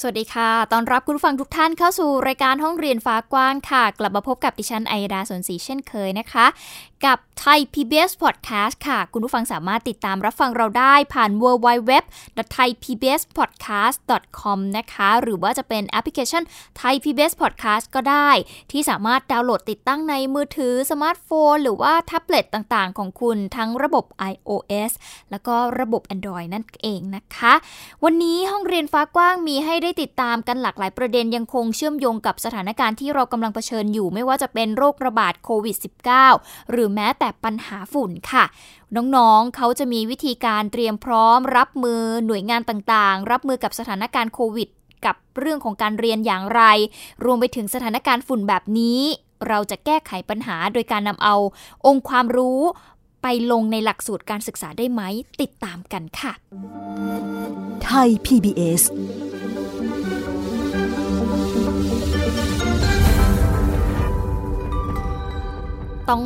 สวัสดีค่ะ ตอนรับคุณฟังทุกท่านเข้าสู่รายการห้องเรียนฟ้ากว้างค่ะ กลับมาพบกับดิฉันไอดาสนศรีเช่นเคยนะคะ กับ Thai PBS Podcast ค่ะ คุณผู้ฟังสามารถติดตามรับฟังเราได้ผ่าน www.thaipbspodcast.com นะคะ หรือว่าจะเป็นแอปพลิเคชัน Thai PBS Podcast ก็ได้ ที่สามารถดาวน์โหลดติดตั้งในมือถือ สมาร์ทโฟน หรือว่าแท็บเล็ตต่างๆ ของคุณทั้งระบบ iOS แล้วก็ระบบ Android นั่นเองนะคะ วันนี้ห้องเรียนฟ้ากว้างมีให้ได้ติดตามกันหลากหลายประเด็นยังคงเชื่อมโยงกับสถานการณ์ที่เรากำลังเผชิญอยู่ ไม่ว่าจะเป็นโรคระบาดโควิด -19 หรือแม้แต่ปัญหาฝุ่นค่ะ น้องๆ เขาจะมีวิธีการเตรียมพร้อม รับมือหน่วยงานต่างๆ รับมือกับสถานการณ์โควิด กับเรื่องของการเรียนอย่างไร รวมไปถึงสถานการณ์ฝุ่นแบบนี้ เราจะแก้ไขปัญหาโดยการนำเอา องค์ความรู้ไปลงในหลักสูตรการศึกษาได้ไหม ติดตามกันค่ะ ไทย PBS ต้อง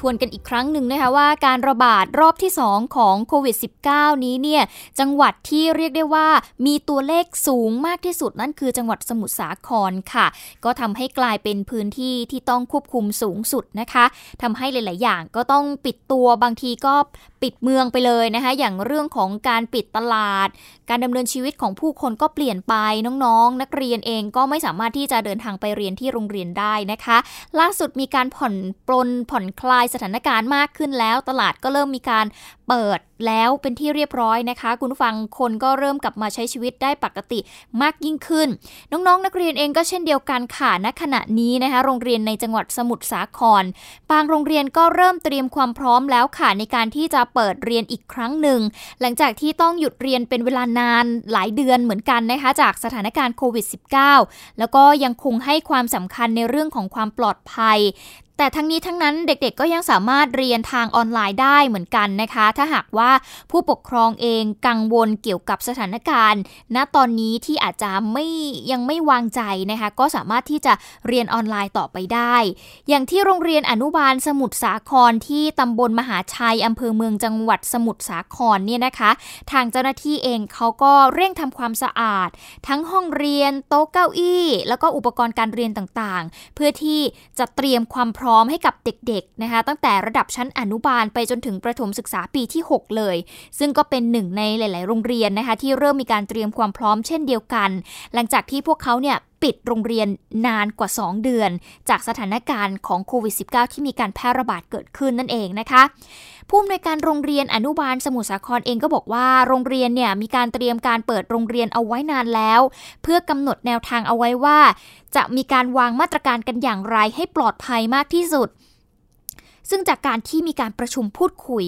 ทวนกันอีกครั้งหนึ่งนะคะว่าการระบาดรอบที่ 2 ของโควิด -19 นี้เนี่ยจังหวัดที่เรียกได้ว่ามีตัวเลขสูงมากที่สุดนั่นคือจังหวัดสมุทรสาครค่ะ ก็ทำให้กลายเป็นพื้นที่ที่ต้องควบคุมสูงสุดนะคะทำให้หลาย ๆ อย่างก็ต้องปิดตัวบางทีก็ปิดเมืองไปเลยนะคะอย่างเรื่องของการปิดตลาด การดำเนินชีวิตของผู้คนก็เปลี่ยนไปน้อง ๆ นักเรียนเองก็ไม่สามารถที่จะเดินทางไปเรียนที่โรงเรียนได้นะคะ ล่าสุดมีการผ่อนปลนผ่อนคลายสถานการณ์มากขึ้นแล้ว ตลาดก็เริ่มมีการเปิดแล้วเป็นที่เรียบร้อยนะคะ คุณผู้ฟังคนก็เริ่มกลับมาใช้ชีวิตได้ปกติมากยิ่งขึ้น น้องๆนนักเรียนเองก็เช่นเดียวกันค่ะณขณะนี้นะคะ โรงเรียนในจังหวัดสมุทรสาคร บางโรงเรียนก็เริ่มเตรียมความพร้อมแล้วค่ะในการที่จะเปิดเรียนอีกครั้งหนึ่ง หลังจากที่ต้องหยุดเรียนเป็นเวลานานหลายเดือนเหมือนกันนะคะ จากสถานการณ์โควิด -19 แล้วก็ยังคงให้ความสำคัญในเรื่องของความปลอดภัย แต่ทั้งนี้ทั้งนั้นเด็กๆก็ยังสามารถเรียนทางออนไลน์ได้เหมือนกันนะคะ ถ้าหากว่าผู้ปกครองเองกังวลเกี่ยวกับสถานการณ์ ณตอนนี้ที่อาจจะไม่ยังไม่วางใจนะคะ ก็สามารถที่จะเรียนออนไลน์ต่อไปได้ อย่างที่โรงเรียนอนุบาลสมุทรสาครที่ตำบลมหาชัยอำเภอเมืองจังหวัดสมุทรสาครเนี่ยนะคะ ทางเจ้าหน้าที่เองเขาก็เร่งทำความสะอาด ทั้งห้องเรียนโต๊ะเก้าอี้ แล้วก็อุปกรณ์การเรียนต่างๆ เพื่อที่จะเตรียมความพร้อมให้กับเด็กๆนะคะ ตั้งแต่ระดับชั้นอนุบาลไปจนถึงประถมศึกษาปีที่ 6 เลย ซึ่งก็เป็นหนึ่งในหลาย ๆ โรงเรียนนะคะ ที่เริ่มมีการเตรียมความพร้อมเช่นเดียวกัน หลังจากที่พวกเขาเนี่ย ปิดโรงเรียนนานกว่า 2 เดือน จากสถานการณ์ของโควิด -19 ที่มีการแพร่ระบาดเกิดขึ้นนั่นเองนะคะผู้อำนวยการโรงเรียนอนุบาลสมุทรสาครเองก็บอกว่า โรงเรียนเนี่ยมีการเตรียมการเปิดโรงเรียนเอาไว้นานแล้ว เพื่อกำหนดแนวทางเอาไว้ว่า จะมีการวางมาตรการกันอย่างไรให้ปลอดภัยมากที่สุด ซึ่งจากการที่มีการประชุมพูดคุย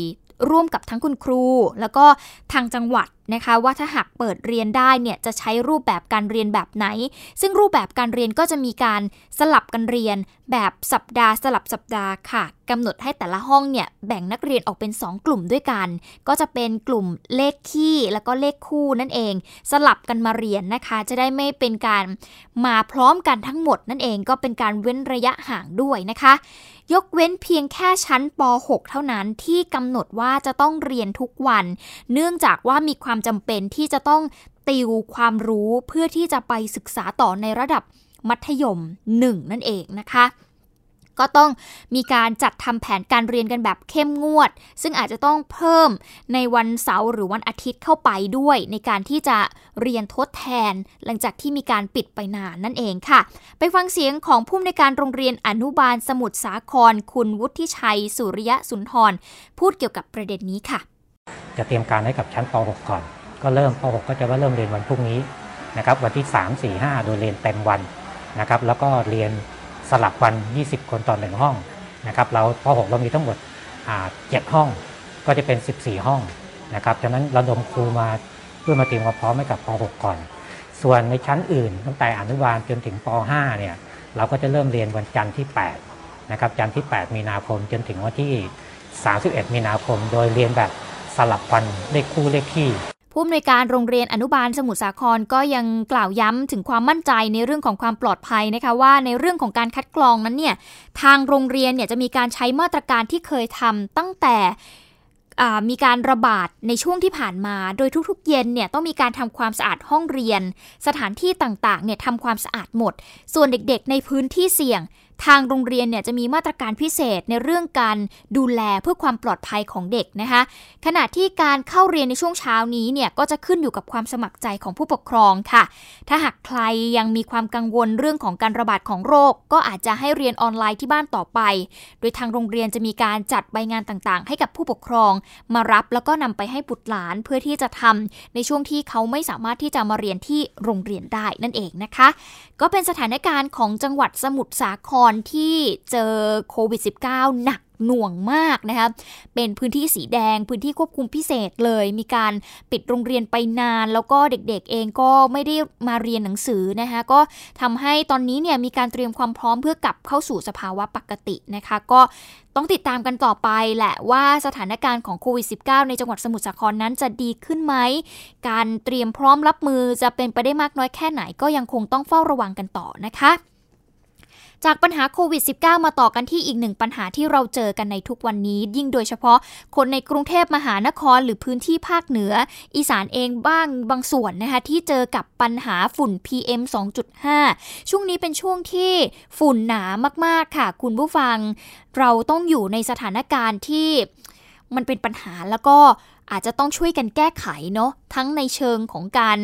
ร่วมกับทั้งคุณครู แล้วก็ทางจังหวัดนะคะว่าถ้าหากเปิดเรียนได้เนี่ยจะใช้รูปแบบการเรียนแบบไหน ซึ่งรูปแบบการเรียนก็จะมีการสลับกันเรียน แบบสัปดาห์สลับสัปดาห์ค่ะกำหนดให้แต่ละห้องเนี่ยแบ่งนักเรียนออกเป็น 2 กลุ่มด้วยกัน ก็จะเป็นกลุ่มเลขคี่แล้วก็เลขคู่นั่นเอง สลับกันมาเรียนนะคะ จะได้ไม่เป็นการมาพร้อมกันทั้งหมดนั่นเองก็เป็นการเว้นระยะห่างด้วยนะคะ ยกเว้นเพียงแค่ชั้นป .6 เท่านั้นที่กำหนดว่าจะต้องเรียนทุกวัน เนื่องจากว่ามีความจำเป็นที่จะต้องติวความรู้เพื่อที่จะไปศึกษาต่อในระดับมัธยม 1 นั่นเองนะคะก็ต้องมีการจัดทำแผนการเรียนกันแบบเข้มงวด ซึ่งอาจจะต้องเพิ่มในวันเสาร์หรือวันอาทิตย์เข้าไปด้วย ในการที่จะเรียนทดแทน หลังจากที่มีการปิดไปนานนั่นเองค่ะ ไปฟังเสียงของผู้ในการโรงเรียนอนุบาลสมุทรสาคร คุณวุฒิชัย สุริยะสุนทร พูดเกี่ยวกับประเด็นนี้ค่ะ จะเตรียมการให้กับชั้นป .6 ก่อน ก็เริ่มป .6 ก็จะว่าเริ่มเรียนวันพรุ่งนี้นะครับวันที่ 3 4 5 โดยเรียนเต็มวันนะครับแล้วก็เรียนสลับวัน 20 คนต่อหนึ่งห้องนะครับเราป .6 เรามีทั้งหมดเจ็ดห้องก็จะเป็น 14 ห้องนะครับฉะนั้นระดมครูมาเพื่อมาเตรียมความพร้อมให้กับป .6 ก่อน ส่วนในชั้นอื่นตั้งแต่อนุบาลจนถึงป .5 เนี่ยเราก็จะเริ่มเรียนวันจันทร์ที่8นะครับจันทร์ที่ 8 มีนาคมจนถึงวันที่ 31 มีนาคม โดยเรียนแบบ สลับวันเลขคู่เลขที่ผู้อำนวยการโรงเรียนอนุบาลสมุทรสาครก็ยังกล่าวย้ำถึงความมั่นใจในเรื่องของความปลอดภัยนะคะว่าในเรื่องของการคัดกรองนั้นเนี่ยทางโรงเรียนเนี่ยจะมีการใช้มาตรการที่เคยทำตั้งแต่มีการระบาดในช่วงที่ผ่านมา โดยทุกๆ เย็นเนี่ยต้องมีการทำความสะอาดห้องเรียน สถานที่ต่างๆเนี่ยทำความสะอาดหมด ส่วนเด็กๆ ในพื้นที่เสี่ยง ทางโรงเรียนเนี่ยจะมีมาตรการพิเศษในเรื่องการดูแลเพื่อความปลอดภัยของเด็กนะคะ ขณะที่การเข้าเรียนในช่วงเช้านี้เนี่ยก็จะขึ้นอยู่กับความสมัครใจของผู้ปกครองค่ะ ถ้าหากใครยังมีความกังวลเรื่องของการระบาดของโรค ก็อาจจะให้เรียนออนไลน์ที่บ้านต่อไป โดยทางโรงเรียนจะมีการจัดใบงานต่างๆ ให้กับผู้ปกครอง มารับแล้วก็นำไปให้บุตรหลานเพื่อที่จะทำในช่วงที่เขาไม่สามารถที่จะมาเรียนที่โรงเรียนได้นั่นเองนะคะ ก็เป็นสถานการณ์ของจังหวัดสมุทรสาครที่เจอโควิด -19 หนักหน่วงมากนะคะเป็นพื้นที่สีแดง พื้นที่ควบคุมพิเศษเลย มีการปิดโรงเรียนไปนาน แล้วก็เด็กๆเองก็ไม่ได้มาเรียนหนังสือนะคะก็ทำให้ตอนนี้เนี่ยมีการเตรียมความพร้อมเพื่อกลับเข้าสู่สภาวะปกตินะคะ ก็ต้องติดตามกันต่อไปแหละว่าสถานการณ์ของโควิด -19 ในจังหวัดสมุทรสาครนั้นจะดีขึ้นไหม การเตรียมพร้อมรับมือจะเป็นไปได้มากน้อยแค่ไหนก็ยังคงต้องเฝ้าระวังกันต่อนะคะ จากปัญหาโควิด -19 มาต่อกันที่อีกหนึ่งปัญหาที่เราเจอกันในทุกวันนี้ ยิ่งโดยเฉพาะคนในกรุงเทพมหานครหรือพื้นที่ภาคเหนือ อีสานเองบ้างบางส่วนนะคะที่เจอกับปัญหาฝุ่น PM 2.5 ช่วงนี้เป็นช่วงที่ฝุ่นหนามากๆค่ะ คุณผู้ฟัง เราต้องอยู่ในสถานการณ์ที่มันเป็นปัญหาแล้วก็อาจจะต้องช่วยกันแก้ไขเนาะทั้งในเชิงของการ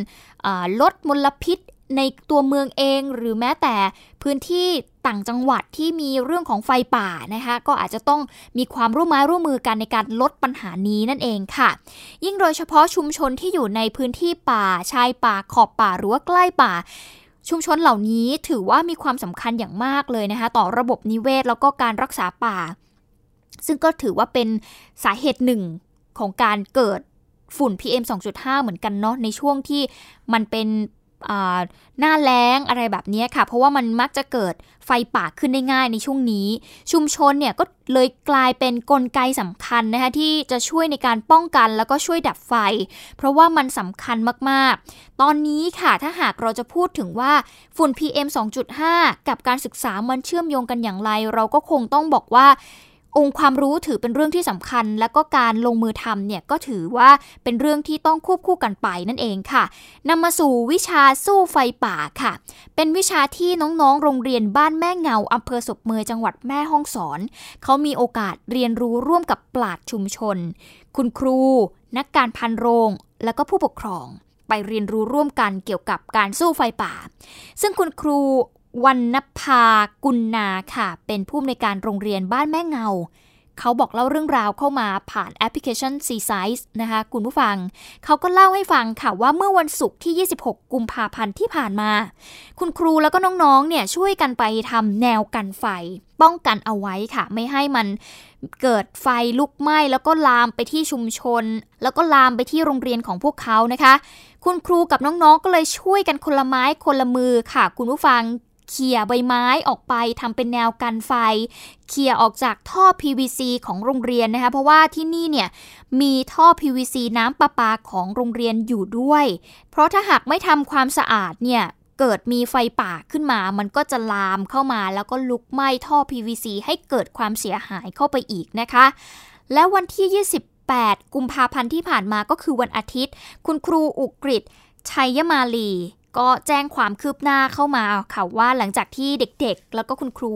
ลดมลพิษ ในตัวเมืองเองหรือแม้แต่พื้นที่ต่างจังหวัดที่มีเรื่องของไฟป่านะคะก็อาจจะต้องมีความร่วมมือร่วมมือกันในการลดปัญหานี้นั่นเองค่ะ ยิ่งโดยเฉพาะชุมชนที่อยู่ในพื้นที่ป่าชายป่าขอบป่าหรือว่าใกล้ป่า ชุมชนเหล่านี้ถือว่ามีความสำคัญอย่างมากเลยนะคะ ต่อระบบนิเวศแล้วก็การรักษาป่า ซึ่งก็ถือว่าเป็นสาเหตุหนึ่งของการเกิดฝุ่น PM 2.5 เหมือนกันเนาะในช่วงที่มันเป็น หน้าแล้งอะไรแบบนี้ค่ะ เพราะว่ามันมักจะเกิดไฟป่าขึ้นได้ง่ายในช่วงนี้ ชุมชนเนี่ยก็เลยกลายเป็นนกลไกสำคัญนะคะที่จะช่วยในการป้องกันแล้วก็ช่วยดับไฟ เพราะว่ามันสำคัญมากๆ ตอนนี้ค่ะถ้าหากเราจะพูดถึงว่าฝุ่น PM 2.5 กับการศึกษามันเชื่อมโยงกันอย่างไร เราก็คงต้องบอกว่า องค์ความรู้ถือเป็นเรื่องที่สำคัญ และก็การลงมือทำเนี่ยก็ถือว่าเป็นเรื่องที่ต้องควบคู่กันไปนั่นเองค่ะนำมาสู่วิชาสู้ไฟป่าค่ะ เป็นวิชาที่น้องๆ โรงเรียนบ้านแม่เงาอำเภอศพเมยจังหวัดแม่ฮ่องสอน เขามีโอกาสเรียนรู้ร่วมกับปราดชุมชน คุณครู นักการพันโรง และก็ผู้ปกครองไปเรียนรู้ร่วมกันเกี่ยวกับการสู้ไฟป่า ซึ่งคุณครู วันนภากุลนาค่ะ เป็นผู้อำนวยการโรงเรียนบ้านแม่เงา เขาบอกเล่าเรื่องราวเข้ามาผ่านแอปพลิเคชัน C Size นะคะ คุณผู้ฟัง เขาก็เล่าให้ฟังค่ะว่าเมื่อวันศุกร์ที่ 26 กุมภาพันธ์ที่ผ่านมา คุณครูแล้วก็น้องๆ เนี่ยช่วยกันไปทำแนวกันไฟ ป้องกันเอาไว้ค่ะ ไม่ให้มันเกิดไฟลุกไหม้แล้วก็ลามไปที่ชุมชน แล้วก็ลามไปที่โรงเรียนของพวกเขานะคะ คุณครูกับน้องๆ ก็เลยช่วยกันคนละไม้คนละมือค่ะ คุณผู้ฟัง เขี่ยใบไม้ออกไปทำเป็นแนวกันไฟ เขี่ยออกจากท่อ PVC ของโรงเรียนนะคะ เพราะว่าที่นี่เนี่ยมีท่อ PVC น้ำประปาของโรงเรียนอยู่ด้วย เพราะถ้าหากไม่ทำความสะอาดเนี่ยเกิดมีไฟป่าขึ้นมา มันก็จะลามเข้ามา แล้วก็ลุกไหม้ท่อ PVC ให้เกิดความเสียหายเข้าไปอีกนะคะ แล้ววันที่ 28 กุมภาพันธ์ที่ผ่านมาก็คือวันอาทิตย์ คุณครูอุกฤษชัยมาลี ก็แจ้งความคืบหน้าเข้ามาค่ะว่าหลังจากที่เด็กๆ แล้วก็คุณครู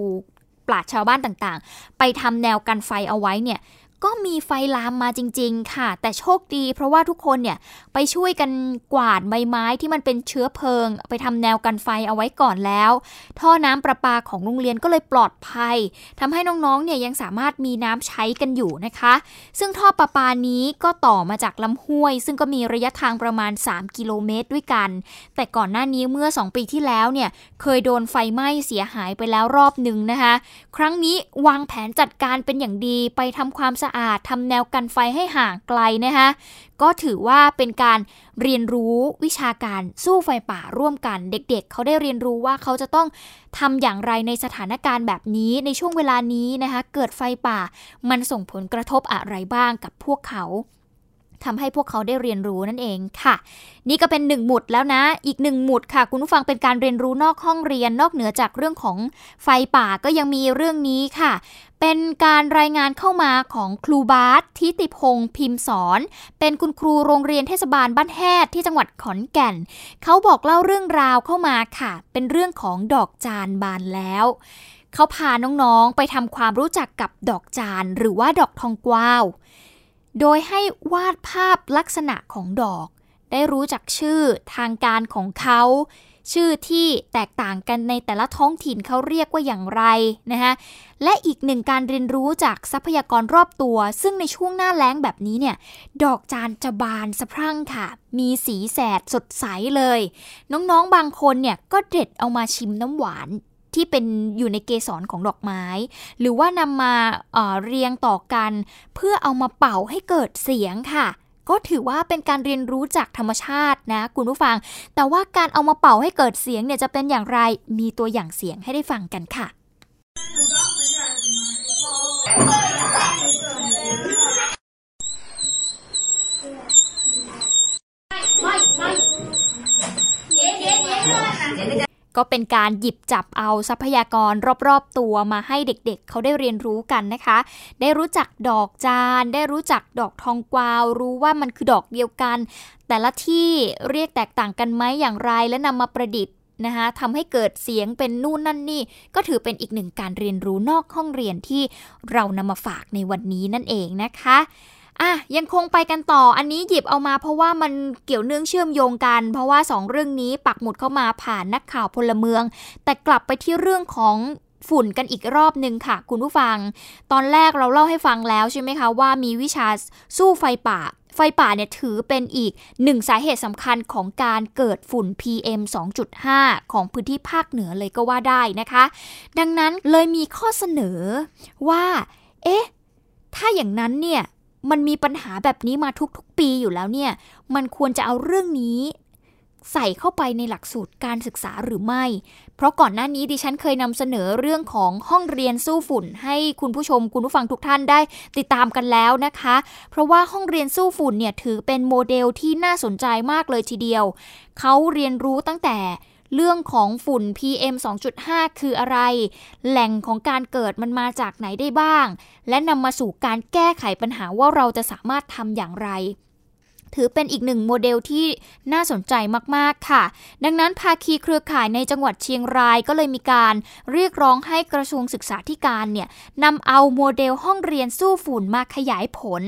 ปราชชาวบ้านต่างๆ ไปทำแนวกันไฟเอาไว้เนี่ย ก็มีไฟลามมาจริง ๆ ค่ะ แต่โชคดีเพราะว่าทุกคนเนี่ยไปช่วยกันกวาดใบไม้ที่มันเป็นเชื้อเพลิง ไปทำแนวกันไฟเอาไว้ก่อนแล้ว ท่อน้ำประปาของโรงเรียนก็เลยปลอดภัยทำให้น้องๆเนี่ยยังสามารถมีน้ำใช้กันอยู่นะคะ ซึ่งท่อประปานี้ก็ต่อมาจากลำห้วย ซึ่งก็มีระยะทางประมาณ 3 กิโลเมตรด้วยกัน แต่ก่อนหน้านี้เมื่อ 2 ปีที่แล้วเนี่ยเคยโดนไฟไหม้เสียหายไปแล้วรอบหนึ่งนะคะ ครั้งนี้วางแผนจัดการเป็นอย่างดีไปทำความสะอาดทำแนวกันไฟให้ห่างไกลนะคะก็ถือว่าเป็นการเรียนรู้วิชาการสู้ไฟป่าร่วมกัน เด็กๆเเขาได้เรียนรู้ว่าเขาจะต้องทำอย่างไรในสถานการณ์แบบนี้ในช่วงเวลานี้นะคะเกิดไฟป่ามันส่งผลกระทบอะไรบ้างกับพวกเขา ทำให้พวกเขาได้เรียนรู้นั่นเองค่ะ นี่ก็เป็นหนึ่งหมุดแล้วนะ อีกหนึ่งหมุดค่ะ คุณผู้ฟังเป็นการเรียนรู้นอกห้องเรียนนอกเหนือจากเรื่องของไฟป่าก็ยังมีเรื่องนี้ค่ะเป็นการรายงานเข้ามาของครูบาสทิติพงศ์พิมพ์สอน เป็นคุณครูโรงเรียนเทศบาลบ้านแฮดที่จังหวัดขอนแก่น เขาบอกเล่าเรื่องราวเข้ามาค่ะ เป็นเรื่องของดอกจานบานแล้ว เขาพาน้องๆไปทำความรู้จักกับดอกจานหรือว่าดอกทองกวาว โดยให้วาดภาพลักษณะของดอก ได้รู้จักชื่อทางการของเขา ชื่อที่แตกต่างกันในแต่ละท้องถิ่นเขาเรียกว่าอย่างไรนะคะและอีกหนึ่งการเรียนรู้จากทรัพยากรรอบตัว ซึ่งในช่วงหน้าแล้งแบบนี้เนี่ยดอกจานจะบานสะพรั่งค่ะ มีสีแสดสดใสเลย น้องๆบางคนเนี่ยก็เด็ดเอามาชิมน้ำหวาน ที่เป็นอยู่ในเกสรของดอกไม้ หรือว่านำมาเเรียงต่อกัน เพื่อเอามาเป่าให้เกิดเสียงค่ะ ก็ถือว่าเป็นการเรียนรู้จากธรรมชาตินะคุณผู้ฟัง แต่ว่าการเอามาเป่าให้เกิดเสียงเนี่ยจะเป็นอย่างไรมีตัวอย่างเสียงให้ได้ฟังกันค่ะ ก็เป็นการหยิบจับเอาทรัพยากรรอบๆตัวมาให้เด็กๆเขาได้เรียนรู้กันนะคะ ได้รู้จักดอกจาน ได้รู้จักดอกทองกวาว รู้ว่ามันคือดอกเดียวกัน แต่ละที่เรียกแตกต่างกันไหมอย่างไรและนำมาประดิษฐ์นะคะทำให้เกิดเสียงเป็นนู่นนั่นนี่ ก็ถือเป็นอีกหนึ่งการเรียนรู้นอกห้องเรียนที่เรานำมาฝากในวันนี้นั่นเองนะคะ อะยังคงไปกันต่ออันนี้หยิบเอามาเพราะว่ามันเกี่ยวเนื่องเชื่อมโยงกัน เพราะว่า 2 เรื่องนี้ปักหมุดเข้ามาผ่านนักข่าวพลเมือง แต่กลับไปที่เรื่องของฝุ่นกันอีกรอบหนึ่งค่ะ คุณผู้ฟัง ตอนแรกเราเล่าให้ฟังแล้วใช่ไหมคะว่ามีวิชาสู้ไฟป่า ไฟป่าเนี่ยถือเป็นอีกหนึ่งสาเหตุสำคัญของการเกิดฝุ่น PM 2.5 ของพื้นที่ภาคเหนือเลยก็ว่าได้นะคะ ดังนั้นเลยมีข้อเสนอว่า เอ๊ะ ถ้าอย่างนั้นเนี่ย มันมีปัญหาแบบนี้มาทุกๆปีอยู่แล้วเนี่ย มันควรจะเอาเรื่องนี้ ใส่เข้าไปในหลักสูตรการศึกษาหรือไม่ เพราะก่อนหน้านี้ดิฉันเคยนำเสนอเรื่องของห้องเรียนสู้ฝุ่น ให้คุณผู้ชมคุณผู้ฟังทุกท่านได้ติดตามกันแล้วนะคะ เพราะว่าห้องเรียนสู้ฝุ่นเนี่ยถือเป็นโมเดลที่น่าสนใจมากเลยทีเดียว เขาเรียนรู้ตั้งแต่ เรื่องของฝุ่น PM 2.5 คืออะไร แหล่งของการเกิดมันมาจากไหนได้บ้าง และนำมาสู่การแก้ไขปัญหาว่าเราจะสามารถทำอย่างไร ถือเป็นอีกหนึ่งโมเดลที่น่าสนใจมาก ๆ ค่ะ ดังนั้นภาคีเครือข่ายในจังหวัดเชียงรายก็เลยมีการเรียกร้องให้กระทรวงศึกษาธิการเนี่ยนำเอาโมเดลห้องเรียนสู้ฝุ่นมาขยายผล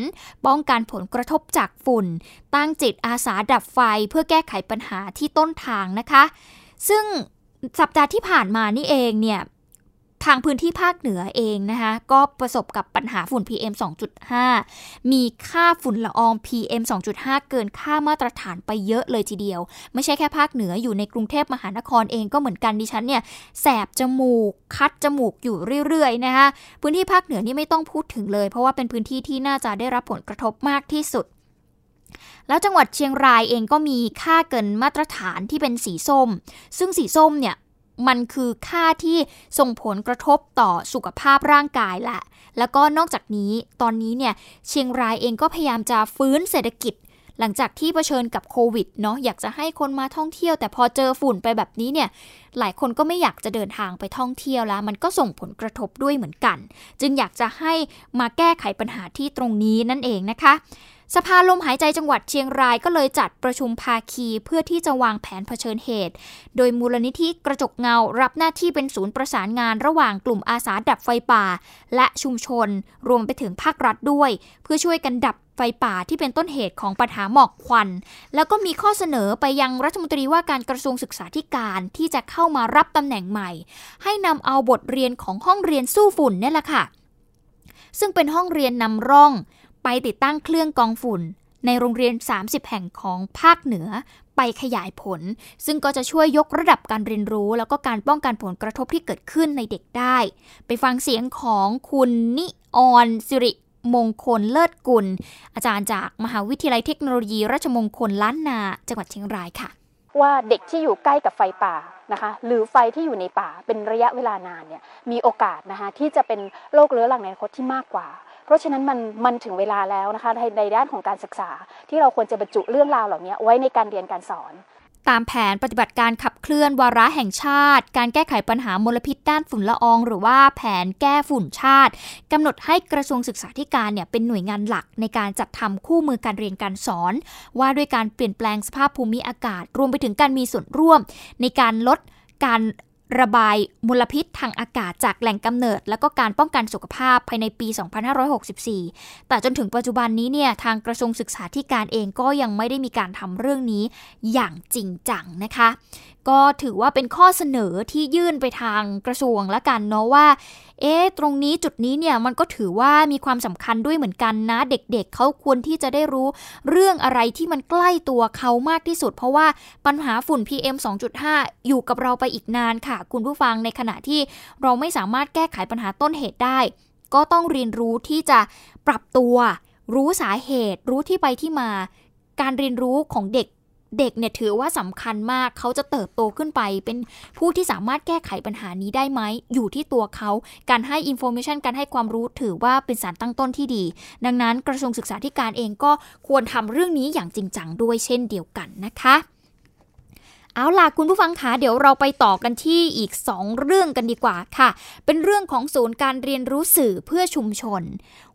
ป้องกันผลกระทบจากฝุ่น ตั้งจิตอาสาดับไฟเพื่อแก้ไขปัญหาที่ต้นทางนะคะ ซึ่งสัปดาห์ที่ผ่านมานี่เองเนี่ยทางพื้นที่ภาคเหนือเองนะคะ ก็ประสบกับปัญหาฝุ่น PM 2.5 มีค่าฝุ่นละออง PM 2.5 เกินค่ามาตรฐานไปเยอะเลยทีเดียว ไม่ใช่แค่ภาคเหนืออยู่ในกรุงเทพมหานครเองก็เหมือนกันดิฉันเนี่ย แสบจมูก คัดจมูกอยู่เรื่อยๆนะคะ พื้นที่ภาคเหนือนี่ไม่ต้องพูดถึงเลย เพราะว่าเป็นพื้นที่ที่น่าจะได้รับผลกระทบมากที่สุด แล้วจังหวัดเชียงรายเองก็มีค่าเกินมาตรฐานที่เป็นสีส้ม ซึ่งสีส้มเนี่ยมันคือค่าที่ส่งผลกระทบต่อสุขภาพร่างกายแหละ แล้วก็นอกจากนี้ตอนนี้เนี่ยเชียงรายเองก็พยายามจะฟื้นเศรษฐกิจ หลังจากที่เผชิญกับโควิดเนาะอยากจะให้คนมาท่องเที่ยว แต่พอเจอฝุ่นไปแบบนี้เนี่ยหลายคนก็ไม่อยากจะเดินทางไปท่องเที่ยวแล้ว มันก็ส่งผลกระทบด้วยเหมือนกัน จึงอยากจะให้มาแก้ไขปัญหาที่ตรงนี้นั่นเองนะคะสภาลมหายใจจังหวัดเชียงรายก็เลยจัดประชุมภาคีเพื่อที่จะวางแผนเผชิญเหตุ โดยมูลนิธิกระจกเงารับหน้าที่เป็นศูนย์ประสานงานระหว่างกลุ่มอาสาดับไฟป่า และชุมชน รวมไปถึงภาครัฐด้วย เพื่อช่วยกันดับ ไฟป่าที่เป็นต้นเหตุของปัญหาหมอกควัน แล้วก็มีข้อเสนอไปยังรัฐมนตรีว่าการกระทรวงศึกษาธิการที่จะเข้ามารับตำแหน่งใหม่ ให้นำเอาบทเรียนของห้องเรียนสู้ฝุ่นนี่แหละค่ะ ซึ่งเป็นห้องเรียนนำร่อง ไปติดตั้งเครื่องกองฝุ่น ในโรงเรียน 30 แห่งของภาคเหนือไปขยายผล ซึ่งก็จะช่วยยกระดับการเรียนรู้ แล้วก็การป้องกันผลกระทบที่เกิดขึ้นในเด็กได้ ไปฟังเสียงของคุณนิออนสิริ มงคลเลิศกุล อาจารย์จากมหาวิทยาลัยเทคโนโลยี ราชมงคลล้านนา จังหวัดเชียงรายค่ะ ว่าเด็กที่อยู่ใกล้กับไฟป่านะคะหรือไฟที่อยู่ในป่าเป็นระยะเวลานานเนี่ยมีโอกาสนะคะที่จะเป็นโรคเรื้อรังในอนาคตที่มากกว่า เพราะฉะนั้นมันมันถึงเวลาแล้วนะคะในในด้านของการศึกษา ที่เราควรจะบรรจุเรื่องราวเหล่านี้ไว้ในการเรียนการสอน ตามแผนปฏิบัติการขับเคลื่อนวาระแห่งชาติ การแก้ไขปัญหามลพิษด้านฝุ่นละออง หรือว่าแผนแก้ฝุ่นชาติกำหนดให้กระทรวงศึกษาธิการเนี่ยเป็นหน่วยงานหลักในการจัดทำคู่มือการเรียนการสอน ว่าด้วยการเปลี่ยนแปลงสภาพภูมิอากาศ รวมไปถึงการมีส่วนร่วม ในการลดการ ระบายมลพิษทางอากาศจากแหล่งกำเนิด และก็การป้องกันสุขภาพภายในปี 2564 แต่จนถึงปัจจุบันนี้เนี่ยทางกระทรวงศึกษาธิการเองก็ยังไม่ได้มีการทำเรื่องนี้อย่างจริงจังนะคะ ก็ถือว่าเป็นข้อเสนอที่ยื่นไปทางกระทรวงละกันเนาะว่า เอ๊ะ ตรงนี้จุดนี้เนี่ยมันก็ถือว่ามีความสำคัญด้วยเหมือนกันนะ เด็กๆเเขาควรที่จะได้รู้เรื่องอะไรที่มันใกล้ตัวเขามากที่สุด เพราะว่าปัญหาฝุ่น PM 2.5 อยู่กับเราไปอีกนานค่ะ คุณผู้ฟังในขณะที่เราไม่สามารถแก้ไขปัญหาต้นเหตุได้ ก็ต้องเรียนรู้ที่จะปรับตัว รู้สาเหตุ รู้ที่ไปที่มา การเรียนรู้ของเด็ก เด็กเนี่ยถือว่าสำคัญมากเขาจะเติบโตขึ้นไป เป็นผู้ที่สามารถแก้ไขปัญหานี้ได้ไหม อยู่ที่ตัวเขา การให้อินโฟมชันการให้ความรู้ถือว่าเป็นสารตั้งต้นที่ดี ดังนั้นกระทรวงศึกษาธิการเองก็ควรทำเรื่องนี้อย่างจริงจังด้วยเช่นเดียวกันนะคะ เอาล่ะคุณผู้ฟังคะเดี๋ยวเราไปต่อกันที่อีก 2 เรื่องกันดีกว่าค่ะ เป็นเรื่องของศูนย์การเรียนรู้สื่อเพื่อชุมชน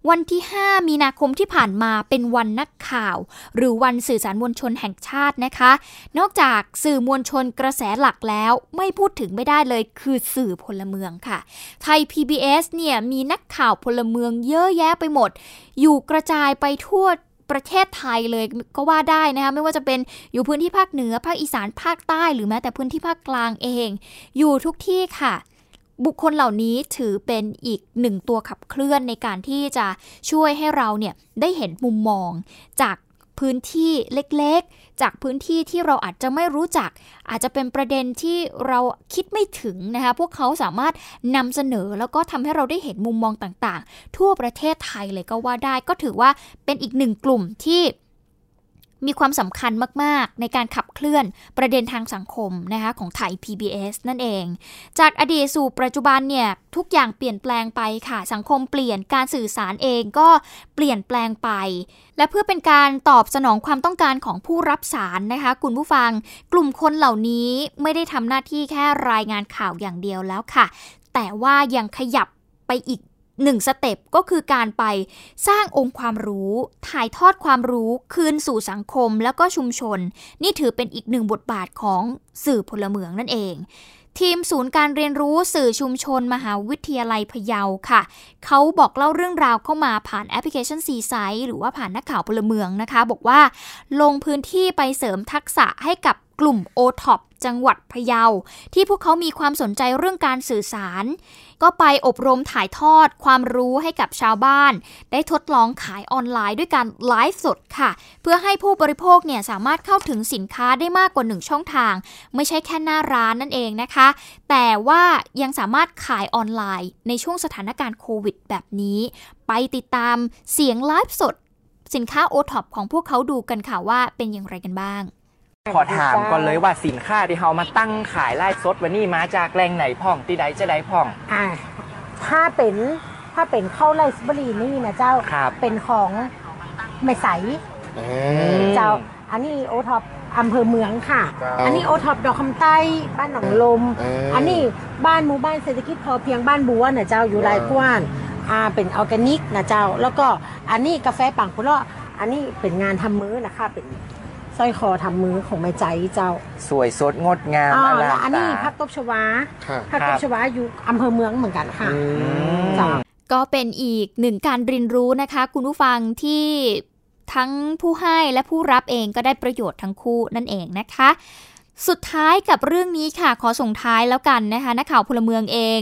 วันที่ 5 มีนาคมที่ผ่านมาเป็นวันนักข่าว หรือวันสื่อสารมวลชนแห่งชาตินะคะ นอกจากสื่อมวลชนกระแสหลักแล้วไม่พูดถึงไม่ได้เลยคือสื่อพลเมืองค่ะ ไทย PBS เนี่ยมีนักข่าวพลเมืองเยอะแยะไปหมด อยู่กระจายไปทั่ว ประเทศไทยเลยก็ว่าได้นะคะไม่ว่าจะเป็นอยู่พื้นที่ภาคเหนือภาคอีสานภาคใต้ หรือแม้แต่พื้นที่ภาคกลางเอง อยู่ทุกที่ค่ะ บุคคลเหล่านี้ถือเป็นอีกหนึ่งตัวขับเคลื่อนในการที่จะช่วยให้เราเนี่ยได้เห็นมุมมองจาก พื้นที่เล็กๆ จากพื้นที่ที่เราอาจจะไม่รู้จัก อาจจะเป็นประเด็นที่เราคิดไม่ถึงนะคะพวกเขาสามารถนำเสนอแล้วก็ทำให้เราได้เห็นมุมมองต่างๆ ทั่วประเทศไทยเลยก็ว่าได้ก็ถือว่าเป็นอีกหนึ่งกลุ่มที่ มีความสำคัญมาก ๆ ในการขับเคลื่อนประเด็นทางสังคมนะคะของไทย PBS นั่นเอง จากอดีตสู่ปัจจุบันเนี่ยทุกอย่างเปลี่ยนแปลงไปค่ะ สังคมเปลี่ยนการสื่อสารเองก็เปลี่ยนแปลงไป และเพื่อเป็นการตอบสนองความต้องการของผู้รับสารนะคะคุณผู้ฟัง กลุ่มคนเหล่านี้ไม่ได้ทำหน้าที่แค่รายงานข่าวอย่างเดียวแล้วค่ะ แต่ว่ายังขยับไปอีก หนึ่ง step ก็คือการไปสร้างองค์ความรู้ ถ่ายทอดความรู้คืนสู่สังคมแล้วก็ชุมชน นี่ถือเป็นอีกหนึ่งบทบาทของสื่อพลเมืองนั่นเอง ทีมศูนย์การเรียนรู้สื่อชุมชน มหาวิทยาลัยพะเยาค่ะ เขาบอกเล่าเรื่องราวเข้ามาผ่านแอปพลิเคชันซีไซหรือว่าผ่านนักข่าวพลเมืองนะคะ บอกว่า ลงพื้นที่ไปเสริมทักษะให้กับ กลุ่ม o t o p จังหวัดพะเยา ที่พวกเขามีความสนใจเรื่องการสื่อสาร ก็ไปอบรมถ่ายทอดความรู้ให้กับชาวบ้าน ได้ทดลองขายออนไลน์ด้วยการไลฟ์สดค่ะ เพื่อให้ผู้บริโภคเนี่ยสามารถเข้าถึงสินค้าได้มากกว่าหนึ่งช่องทาง ไม่ใช่แค่หน้าร้านนั่นเองนะคะ แต่ว่ายังสามารถขายออนไลน์ ในช่วงสถานการณ์โควิด แบบนี้ ไปติดตามเสียงไลฟ์สด สินค้าโอท็อปของพวกเขาดูกันค่ะว่าเป็นอย่างไรกันบ้าง ขอถามก่อนเลยว่าสินค้าที่เขามาตั้งขายไลฟ์สดวันนี้มาจากแหล่งไหนพ่องที่ใดจะได้พ่อง อ่าถ้าเป็นถ้าเป็นข้าวไรซ์เบอร์รี่นี่นะเจ้าเป็นของแม่ใสเจ้าอันนี้โอท็อปอำเภอเมืองค่ะ อันนี้โอท็อปดอกคำใต้บ้านหนองหล่ม อันนี้บ้านหมู่บ้านเศรษฐกิจพอเพียงบ้านบัวนะเจ้าอยู่ไรกว้านอ่าเป็นออร์แกนิกนะเจ้า แล้วก็อันนี้กาแฟปังพุเลาะอันนี้เป็นงานทำมือนะคะเป็นส ร้อยคอทำมือของแม่ใจเจ้าสวยสดงดงามอลอันนี้พักตบชวาพักตบชวาอยู่อำเภอเมืองเหมือนกันค่ะเจ้า ก็เป็นอีกหนึ่งการเรียนรู้นะคะ คุณผู้ฟังที่ทั้งผู้ให้และผู้รับเองก็ได้ประโยชน์ทั้งคู่นั่นเองนะคะ สุดท้ายกับเรื่องนี้ค่ะขอส่งท้ายแล้วกันนะคะนักข่าวพลเมืองเอง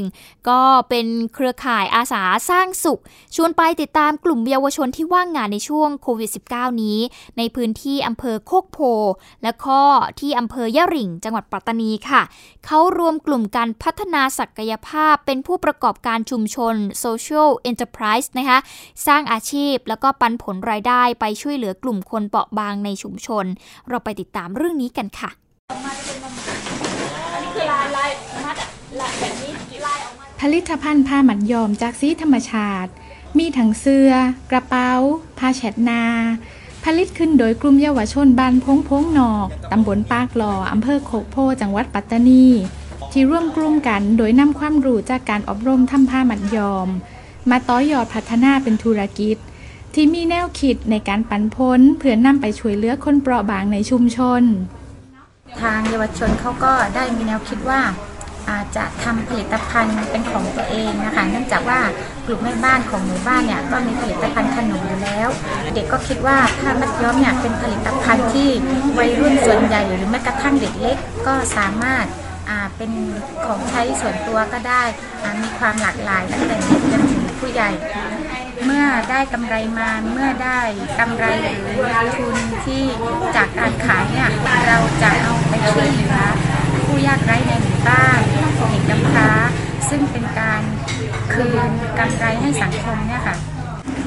ก็เป็นเครือข่ายอาสาสร้างสุข ชวนไปติดตามกลุ่มเยาวชนที่ว่างงานในช่วงโควิด -19 นี้ ในพื้นที่อำเภอโคกโพ และก็ที่อำเภอยะริ่ง จังหวัดปัตตานีค่ะ เขารวมกลุ่มการพัฒนาศักยภาพเป็นผู้ประกอบการชุมชน Social Enterprise นะคะสร้างอาชีพแล้วก็ปันผลรายได้ไปช่วยเหลือกลุ่มคนเปราะบางในชุมชน เราไปติดตามเรื่องนี้กันค่ะ ผลิตภัณฑ์ผ้าหมัดยอมจากสีธรรมชาติ มีทั้งเสื้อ กระเป๋า ผ้าเช็ดนา ผลิตขึ้นโดยกลุ่มเยาวชนบ้านพงพงนอก ตำบลปากหล่ออำเภอโคกโพจังหวัดปัตตานี ที่ร่วมกลุ่มกันโดยนำความรู้จากการอบรมทำผ้าหมัดยอม มาต่อยอดพัฒนาเป็นธุรกิจ ที่มีแนวคิดในการปันพ้นเพื่อนำไปช่วยเหลือคนเปราะบางในชุมชน ทางเยาวชนเขาก็ได้มีแนวคิดว่าอาจจะทำผลิตภัณฑ์เป็นของตัวเองนะคะ เนื่องจากว่ากลุ่มแม่บ้านของหมู่บ้านเนี่ยก็มีผลิตภัณฑ์ขนมอยู่แล้ว เด็กก็คิดว่าผ้ามัดย้อมเนี่ยเป็นผลิตภัณฑ์ที่วัยรุ่นส่วนใหญ่หรือแม้กระทั่งเด็กเล็กก็สามารถเป็นของใช้ส่วนตัวก็ได้มีความหลากหลายตั้งแต่เด็กจนถึงผู้ใหญ่ เมื่อได้กำไรมาเมื่อได้กำไรหรือทุนที่จากการขายเนี่ยเราจะเอาไปช่วยเหลือผู้ยากไร้ในหมู่บ้านเด็กกำพร้าซึ่งเป็นการคืนกำไรให้สังคมเนี่ยค่ะ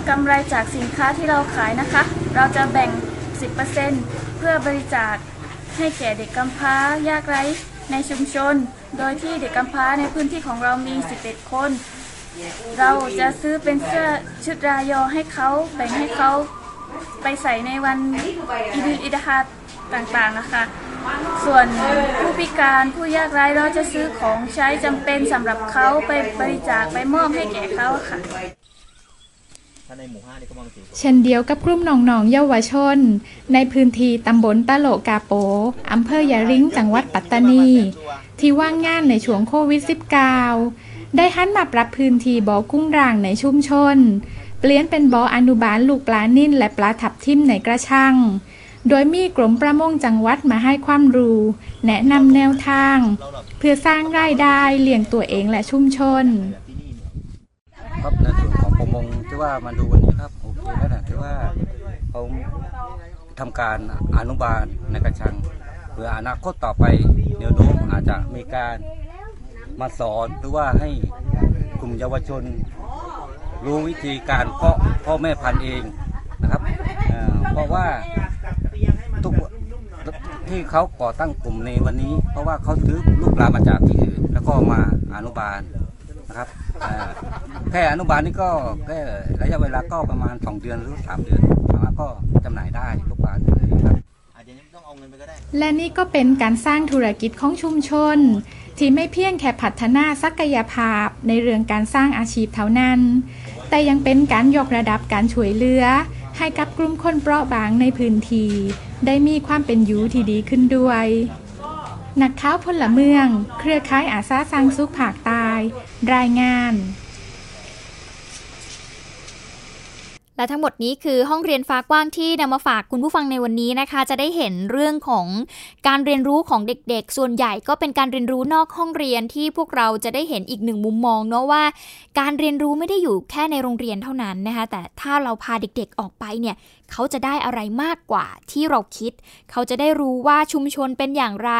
กำไรจากสินค้าที่เราขายนะคะ เราจะแบ่ง 10%เพื่อบริจาคให้แก่เด็กกำพร้ายากไร้ในชุมชน โดยที่เด็กกำพร้าในพื้นที่ของเรามี 11 คน เราจะซื้อเป็นเสื้อชุดรายอให้เขาแบ่งให้เขาไปใส่ในวันอิดุอิดาฮาต่างๆนะคะ ส่วนผู้พิการผู้ยากไร้เราจะซื้อของใช้จำเป็นสำหรับเขาไปบริจาคไปมอบให้แก่เขาค่ะเช่นเดียวกับกลุ่มน้องๆเยาวชน ในพื้นที่ตำบลตะโลกาโปอำเภอยาริงจังหวัดปัตตานี ที่ว่างงานในช่วงโควิด -19 ได้หันมาปรับพื้นที่บ่อกุ้งร่างในชุมชน เปลี่ยนเป็นบ่ออนุบาลลูกปลานิ่นและปลาทับทิมในกระชัง โดยมีกรมประมงจังหวัดมาให้ความรู้ แนะนำแนวทาง เพื่อสร้างรายได้เลี้ยงตัวเองและชุมชน ครับในส่วนของประมงที่ว่ามาดูวันนี้ครับโอเคแล้วนะที่ว่าเขาทำการอนุบาลในกระชังเพื่ออนาคตต่อไปเดี๋ยวโน้มอาจจะมีการ มาสอนหรือว่าให้กลุ่มเยาวชนรู้วิธีการเพาะพ่อแม่พันธุ์เองนะครับเพราะว่าทุกที่เขาก่อตั้งกลุ่มในวันนี้ เพราะว่าเขาซื้อลูกปลามาจากที่อื่นแล้วก็มาอนุบาลนะครับแค่อนุบาลนี่ก็แค่ระยะเวลาก็ประมาณ 2 เดือนหรือ3เดือนสามารถก็จำหน่ายได้ลูกบาลเลยครับและนี่ก็เป็นการสร้างธุรกิจของชุมชน ที่ไม่เพียงแค่พัฒนาศักยภาพในเรื่องการสร้างอาชีพเท่านั้น แต่ยังเป็นการยกระดับการช่วยเหลือ ให้กับกลุ่มคนเปราะบางในพื้นที่ได้มีความเป็นอยู่ที่ดีขึ้นด้วยนักข่าวพลเมือง เครือข่ายอาสาสร้างสุขภาคตายรายงาน และทั้งหมดนี้คือห้องเรียนฟ้ากว้างที่นำมาฝากคุณผู้ฟังในวันนี้นะคะ จะได้เห็นเรื่องของการเรียนรู้ของเด็กๆ ส่วนใหญ่ก็เป็นการเรียนรู้นอกห้องเรียนที่พวกเราจะได้เห็นอีกหนึ่งมุมมองเนาะว่า การเรียนรู้ไม่ได้อยู่แค่ในโรงเรียนเท่านั้นนะคะ แต่ถ้าเราพาเด็กๆออกไปเนี่ยเขาจะได้อะไรมากกว่าที่เราคิด เขาจะได้รู้ว่าชุมชนเป็นอย่างไร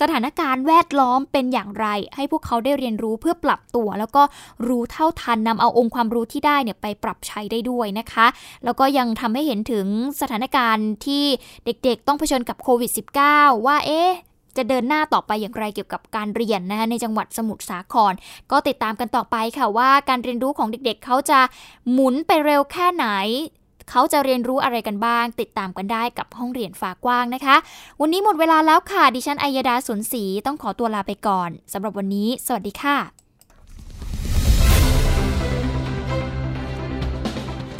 สถานการณ์แวดล้อมเป็นอย่างไร ให้พวกเขาได้เรียนรู้เพื่อปรับตัว แล้วก็รู้เท่าทันนำเอาองค์ความรู้ที่ได้เนี่ยไปปรับใช้ได้ด้วยนะคะ แล้วก็ยังทำให้เห็นถึงสถานการณ์ที่เด็กๆ ต้องเผชิญกับโควิด -19 ว่าเอ๊ะจะเดินหน้าต่อไปอย่างไรเกี่ยวกับการเรียนนะคะในจังหวัดสมุทรสาคร ก็ติดตามกันต่อไปค่ะว่าการเรียนรู้ของเด็กๆเขาจะหมุนไปเร็วแค่ไหน เขาจะเรียนรู้อะไรกันบ้าง ติดตามกันได้กับห้องเรียนฝากว้างนะคะ วันนี้หมดเวลาแล้วค่ะ ดิฉันอัยดาสนศรีต้องขอตัวลาไปก่อนสำหรับวันนี้ สวัสดีค่ะ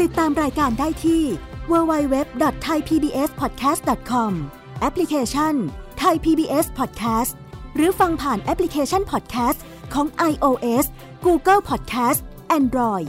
ติดตามรายการได้ที่ www.thaipbspodcast.com แอปพลิเคชัน Thai PBS Podcast หรือฟังผ่านแอปพลิเคชัน Podcast ของ iOS Google Podcast Android